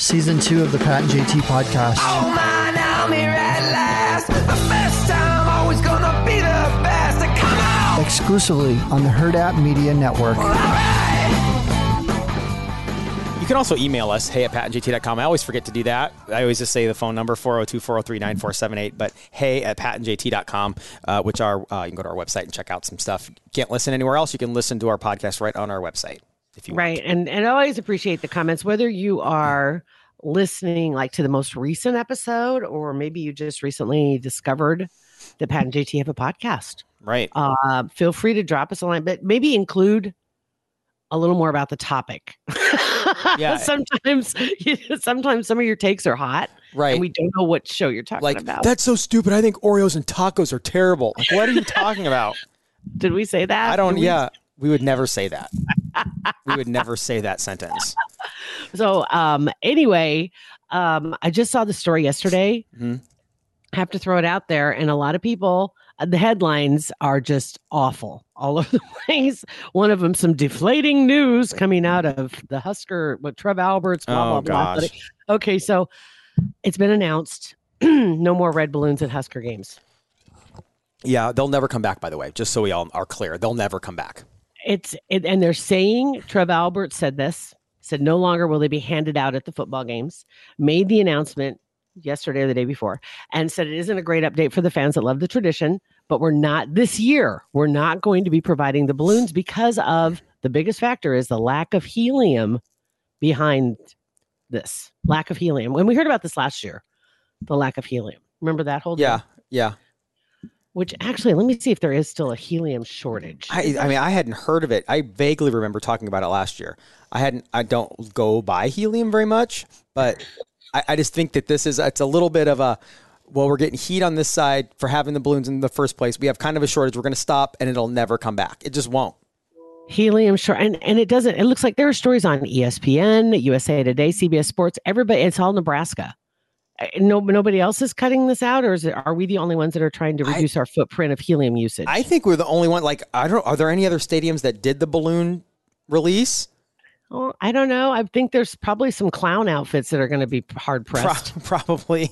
Season two of the Pat and JT podcast. Oh man, I'm here at last. The best time, always gonna be the best. Come on! Exclusively on the Hurrdat Media Network. You can also email us, hey at patandjt.com. I always forget to do that. I always just say the phone number, 402 403 9478, but hey at patandjt.com, uh, which are, uh, you can go to our website and check out some stuff. Can't listen anywhere else. You can listen to our podcast right on our website if you right and and I always appreciate the comments whether you are listening like to the most recent episode or maybe you just recently discovered that pat and jt have a podcast Right. uh, feel free to drop us a line but maybe include a little more about the topic Yeah. sometimes sometimes some of your takes are hot Right. and we don't know what show you're talking like, about that's so stupid. I think Oreos and tacos are terrible. Like, what are you talking about? did we say that I don't, we- yeah. We would never say that. We would never say that sentence. So um anyway, um I just saw the story yesterday. Mhm. Have to throw it out there and a lot of people uh, the headlines are just awful all over the place. One of them some deflating news coming out of the Husker what Trev Alberts blah Oh, blah blah. gosh. Okay, so it's been announced no more red balloons at Husker games. Yeah, they'll never come back, by the way, just so we all are clear. They'll never come back. It's it, and they're saying Trev Albert said this said no longer will they be handed out at the football games. Made the announcement yesterday or the day before and said it isn't a great update for the fans that love the tradition, but we're not this year. We're not going to be providing the balloons because of the biggest factor is the lack of helium behind this lack of helium. When we heard about this last year, the lack of helium. Remember that whole Yeah, deal? yeah. Which actually, let me see if there is still a helium mm-hmm. shortage. I, I mean, I hadn't heard of it. I vaguely remember talking about it last year. I hadn't. I don't go by helium very much, but I, I just think that this is. It's a little bit of a. Well, we're getting heat on this side for having the balloons in the first place. We have kind of a shortage. We're going to stop, and it'll never come back. It just won't. helium short and, and it doesn't it looks like there are stories on espn usa today cbs sports everybody it's all nebraska no, nobody else is cutting this out or is it, are we the only ones that are trying to I- reduce our footprint of helium usage I think we're the only one. Like, I don't. Are there any other stadiums that did the balloon release? Oh, I don't know i think there's probably some clown outfits that are going to be hard Pro- pressed probably,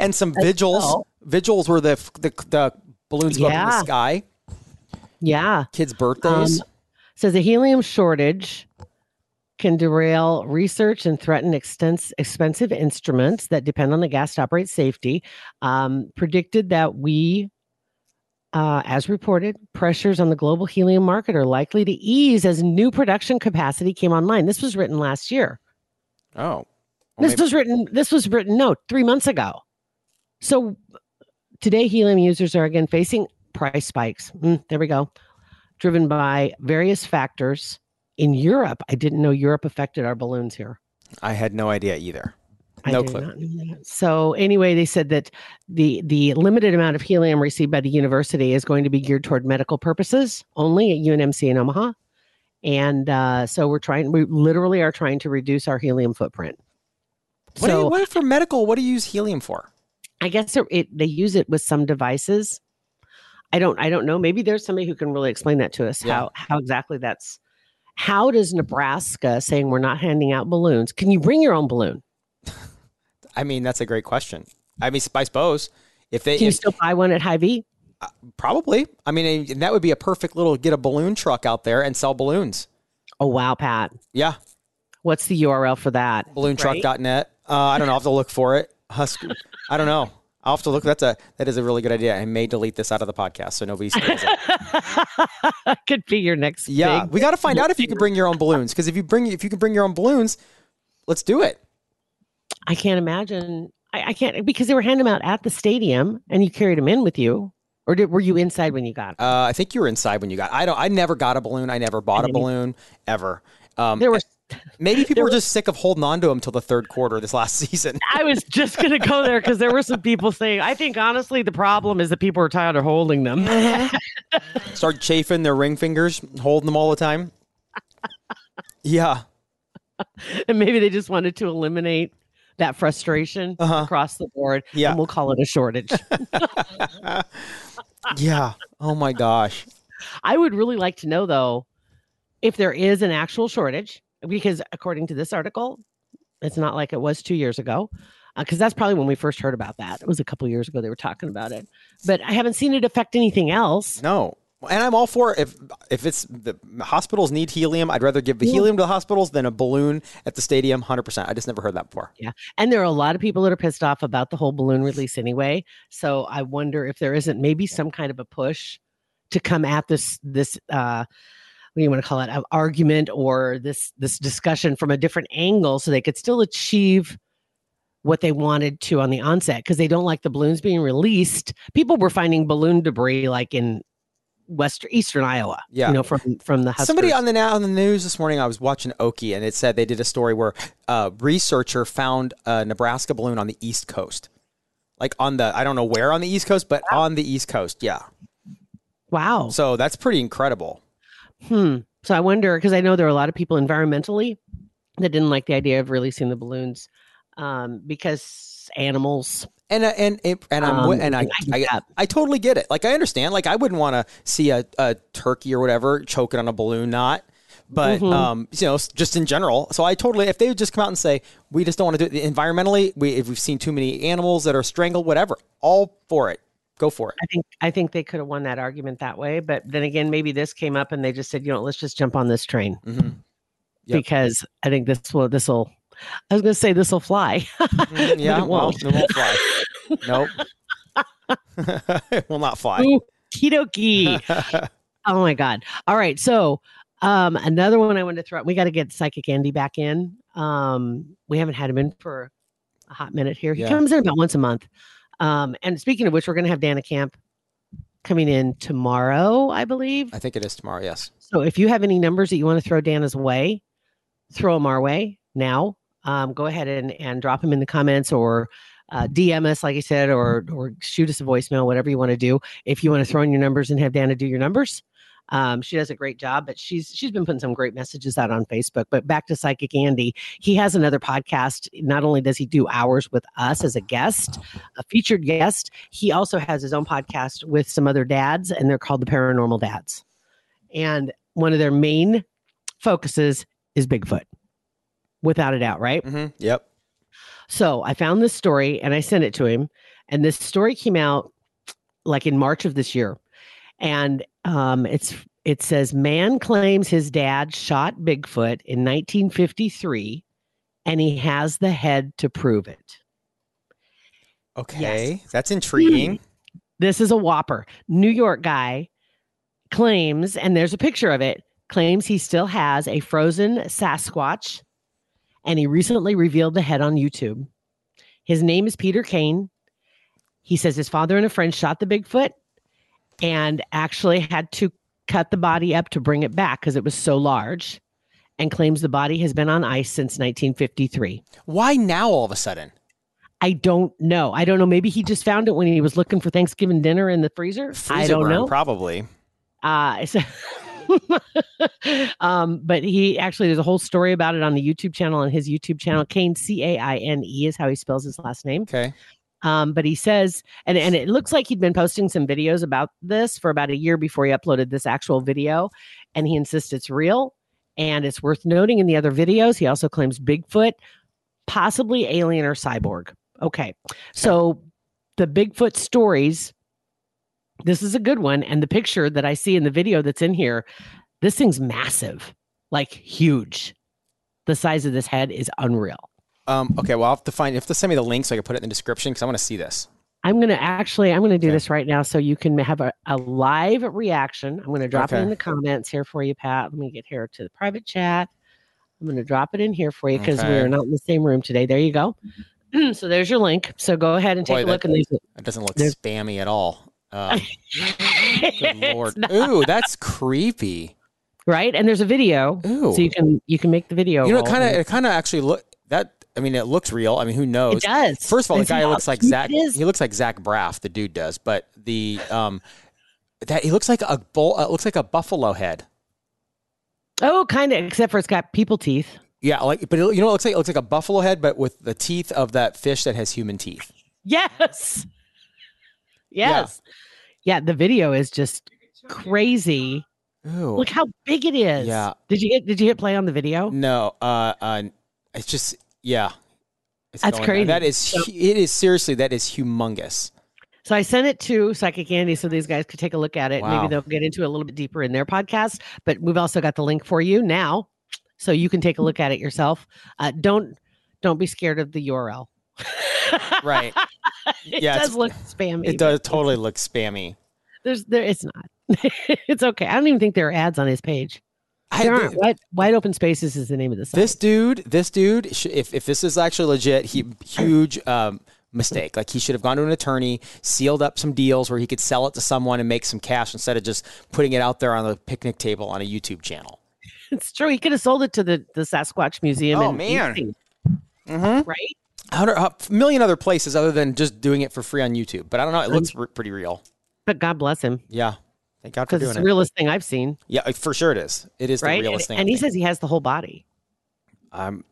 and some vigils. well. Vigils were the the, the balloons go up in the sky. yeah Kids' birthdays. Um, says a helium shortage can derail research and threaten extens- expensive instruments that depend on the gas to operate safety. Um, predicted that we, uh, as reported, pressures on the global helium market are likely to ease as new production capacity came online. This was written last year. oh, Well, this maybe- was written. This was written no three months ago. So today, helium users are again facing price spikes. Mm, there we go, driven by various factors. In Europe, I didn't know Europe affected our balloons here. I had no idea either. I No clue. not know that. So anyway, they said that the the limited amount of helium received by the university is going to be geared toward medical purposes only at UNMC in Omaha, and uh, so we're trying. We literally are trying to reduce our helium footprint. What, so you, what for medical? What do you use helium for? I guess it, it they use it with some devices. I don't I don't know. Maybe there's somebody who can really explain that to us. Yeah. How how exactly that's how does Nebraska saying we're not handing out balloons? Can you bring your own balloon? I mean, that's a great question. I mean, I suppose if they Can you if, still buy one at Hy-Vee? probably, I mean, and that would be a perfect little get a balloon truck out there and sell balloons. Oh wow, Pat. Yeah, What's the URL for that? balloontruck.net. Uh, I don't know. I'll have to look for it. Husk. I don't know. I'll have to look. That's a that is a really good idea. I may delete this out of the podcast so nobody steals it. Could be your next. Yeah, we got to find out if you can bring your own balloons. Because if you bring if you can bring your own balloons, let's do it. I can't imagine. I, I can't because they were handing them out at the stadium, and you carried them in with you, or did were you inside when you got? Uh, I think you were inside when you got. I don't. I never got a balloon. I never bought a balloon ever. Um, there were Maybe people were just sick of holding on to him till the third quarter this last season. I was just going to go there because there were some people saying, I think honestly the problem is that people are tired of holding them. Start chafing their ring fingers, holding them all the time. Yeah. and maybe they just wanted to eliminate that frustration Uh-huh. across the board. Yeah. And we'll call it a shortage. Yeah. Oh my gosh. I would really like to know though if there is an actual shortage, because according to this article, it's not like it was two years ago. Because that's probably when we first heard about that. It was a couple years ago they were talking about it, but I haven't seen it affect anything else. No. And I'm all for if if it's the hospitals need helium, I'd rather give the Yeah. helium to the hospitals than a balloon at the stadium. Hundred percent. I just never heard that before. Yeah. And there are a lot of people that are pissed off about the whole balloon release anyway. So I wonder if there isn't maybe some kind of a push to come at this this uh do you want to call it? An argument or this this discussion from a different angle so they could still achieve what they wanted to on the onset because they don't like the balloons being released. People were finding balloon debris like in western eastern Iowa. Yeah. You know, from from the Huskers. Somebody on the now on the news this morning, I was watching Okie, and it said they did a story where a researcher found a Nebraska balloon on the East Coast, like on the I don't know where on the East Coast, but on the East Coast. Yeah. Wow. So that's pretty incredible. Hmm. So I wonder because I know there are a lot of people environmentally that didn't like the idea of releasing the balloons um, because animals. And uh, and it, and I'm Um, and I I I. I totally get it. Like I understand. Like I wouldn't want to see a, a turkey or whatever choking on a balloon knot. But Mhm. um, you know, just in general. So I totally, if they would just come out and say, we just don't want to do it environmentally. We if we've seen too many animals that are strangled, whatever. All for it. Go for it. I think I think they could have won that argument that way. But then again, maybe this came up and they just said, you know, let's just jump on this train hmm Yep. because I think this will this will. I was going to say this will fly. Mm, yeah, it well, won't. it won't fly. nope. it will not fly. Ooh, Kidoki. Oh my God. All right. So um another one I wanted to throw we got to get Psychic Andy back in. Um we haven't had him in for a hot minute here. He Yeah. comes in about once a month. Um and speaking of which, we're gonna have Dana Camp coming in tomorrow, I believe. I think it is tomorrow. Yes. So if you have any numbers that you want to throw Dana's way, throw them our way now. Um, go ahead and, and drop them in the comments or uh, DM us, like I said, or or shoot us a voicemail, whatever you want to do. If you want to throw in your numbers and have Dana do your numbers, um, she does a great job. But she's she's been putting some great messages out on Facebook. But back to Psychic Andy, he has another podcast. Not only does he do hours with us as a guest, a featured guest, he also has his own podcast with some other dads, and they're called the Paranormal Dads. And one of their main focuses is Bigfoot, without a doubt, right? hmm Yep. So I found this story and I sent it to him. And this story came out like in March of this year. And um, it's it says man claims his dad shot Bigfoot in 1953 and he has the head to prove it. Okay. That's intriguing. This is a whopper. New York guy claims, and there's a picture of it, claims he still has a frozen Sasquatch, and he recently revealed the head on YouTube. His name is Peter Caine. He says his father and a friend shot the Bigfoot and actually had to cut the body up to bring it back because it was so large, and claims the body has been on ice since 1953. Why now all of a sudden? I don't know. I don't know. Maybe he just found it when he was looking for Thanksgiving dinner in the freezer. I don't burn, know. Probably. Uh, so um, but he actually there's a whole story about it on the YouTube channel on his YouTube channel. Caine C A I N E is how he spells his last name. Okay. Um, but he says, and and it looks like he'd been posting some videos about this for about a year before he uploaded this actual video, and he insists it's real. And it's worth noting in the other videos, he also claims Bigfoot, possibly alien or cyborg. Okay, so the Bigfoot stories. This is a good one, and the picture that I see in the video that's in here, this thing's massive, like huge. The size of this head is unreal. Um, okay. Well, I'll have to find. You have to send me the link so I can put it in the description because I want to see this. I'm going to actually, I'm going to do Okay. this right now so you can have a, a live reaction. I'm going to drop it in the comments here for you, Pat. Let me get here to the private chat. I'm going to drop it in here for you because we are not in the same room today. There you go. so there's your link. So go ahead and take Boy, a that- look. And these, It doesn't look spammy at all. Um, good lord. Ooh, that's creepy. right? And there's a video, Ooh. so you can you can make the video. You know, it kind of it kind of actually look that. I mean, it looks real. I mean, who knows? It does. First of all, the guy looks like Zach. is? He looks like Zach Braff. The dude does, but the um, that he looks like a bull. Uh, looks like a buffalo head. Oh, kind of, except for it's got people teeth. Yeah, like, but it, you know, it looks like it looks like a buffalo head, but with the teeth of that fish that has human teeth. Yes. Yes. Yeah, the video is just crazy. Ooh. Look how big it is. Yeah. Did you hit did you hit play on the video? No, uh, uh, it's just yeah. It's That's crazy. That is hu- it is seriously that is humongous. So I sent it to Psychic Andy so these guys could take a look at it. Wow. Maybe they'll get into it a little bit deeper in their podcast. But we've also got the link for you now, so you can take a look at it yourself. Uh, don't don't be scared of the URL. Right. it Yeah, does look spammy. It does totally look spammy. There's there. It's not. it's okay. I don't even think there are ads on his page. I- There aren't. Wide, wide open spaces is the name of the site. This dude, this dude, if, if this is actually legit, he huge um, mistake. Like he should have gone to an attorney, sealed up some deals where he could sell it to someone and make some cash instead of just putting it out there on the picnic table on a YouTube channel. It's true. He could have sold it to the, the Sasquatch Museum. Oh, in man. Mm-hmm. right? A million other places other than just doing it for free on YouTube. But I don't know. It looks pretty real. But God bless him Yeah. Thank God for because doing it's the it. realest thing I've seen. yeah, for sure it is. It is right? the And, realest thing. and I he think. says he has the whole body. um,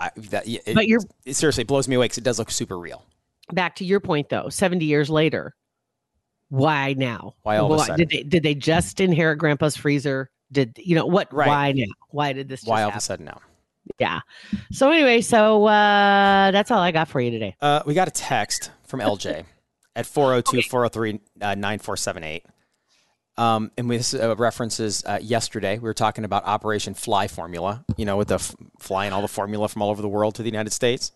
I, that, yeah, it, But you're it seriously blows me away because it does look super real. back to your point though. Seventy years later, why now? Why all of a sudden? Did they did they just inherit Grandpa's freezer? Did you know what? Right. Why now? Why did this? Just Why all of a sudden now? Yeah. So anyway, so uh that's all I got for you today. Uh, we got a text from LJ at 402 403 uh, 9478. Um, and this uh, references uh, yesterday. We were talking about Operation Fly Formula, you know, with the f- flying all the formula from all over the world to the United States.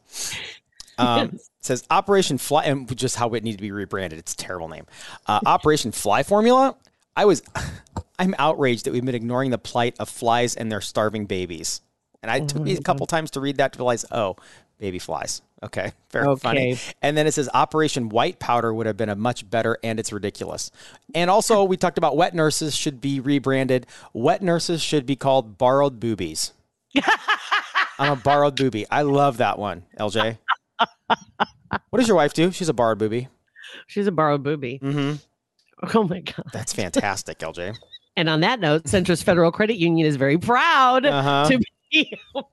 Um, it says Operation Fly, and just how it needed to be rebranded. It's a terrible name. Uh, Operation Fly Formula. I was, I'm outraged that we've been ignoring the plight of flies and their starving babies. And I took me a couple times to read that to realize, oh, baby flies. Okay, very funny. And then it says Operation White Powder would have been a much better, and it's ridiculous. And also, we talked about wet nurses should be rebranded. Wet nurses should be called borrowed boobies. I'm a borrowed booby. I love that one, LJ. what does your wife do? She's a borrowed booby. She's a borrowed booby. Mm-hmm. Oh my god. That's fantastic, LJ. And on that note, Centris Federal Credit Union is very proud Uh-huh. to be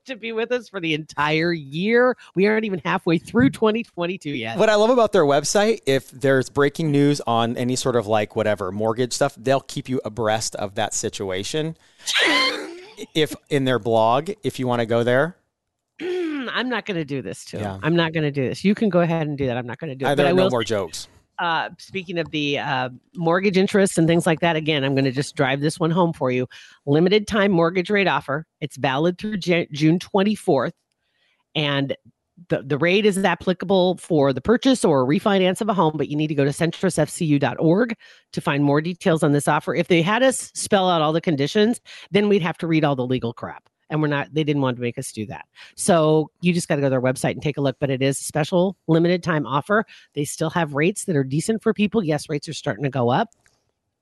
to be with us for the entire year. We aren't even halfway through 2022 yet. What I love about their website, if there's breaking news on any sort of like whatever mortgage stuff, they'll keep you abreast of that situation. if in their blog, if you want to go there, I'm not going to do this too. Yeah. I'm not going to do this. You can go ahead and do that. I'm not going to do it. But there I are no more jokes. Uh, speaking of the uh, mortgage interest and things like that, again, I'm going to just drive this one home for you. Limited time mortgage rate offer. It's valid through Jan- June 24th, and the the rate is applicable for the purchase or refinance of a home. But you need to go to centrisfcu.org to find more details on this offer. If they had us spell out all the conditions, then we'd have to read all the legal crap. And we're not, they didn't want to make us do that. So you just got to go to their website and take a look. But it is a special limited time offer. They still have rates that are decent for people. Yes, rates are starting to go up,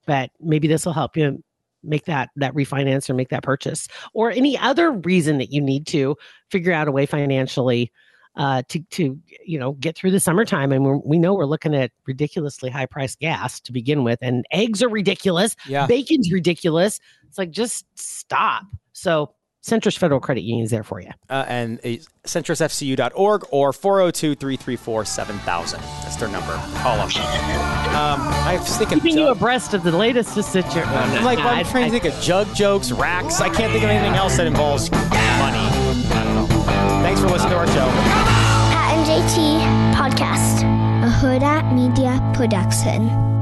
but maybe this will help you make that that refinance or make that purchase or any other reason that you need to figure out a way financially uh, to to you know get through the summertime. And we're, we know we're looking at ridiculously high priced gas to begin with, and eggs are ridiculous. Yeah. Bacon's ridiculous. It's like just stop. So Centris Federal Credit Union is there for you. Uh, and uh, centrisfcu.org or 402 334 7000. That's their number. Call them. Um, I was thinking. Keeping you jug- abreast of the latest situation. I'm like, I'm trying to think of jug jokes, racks. I can't think of anything else that involves money. I don't know. Thanks for listening to our show. Pat and JT Podcast, a Hurrdat Media Production.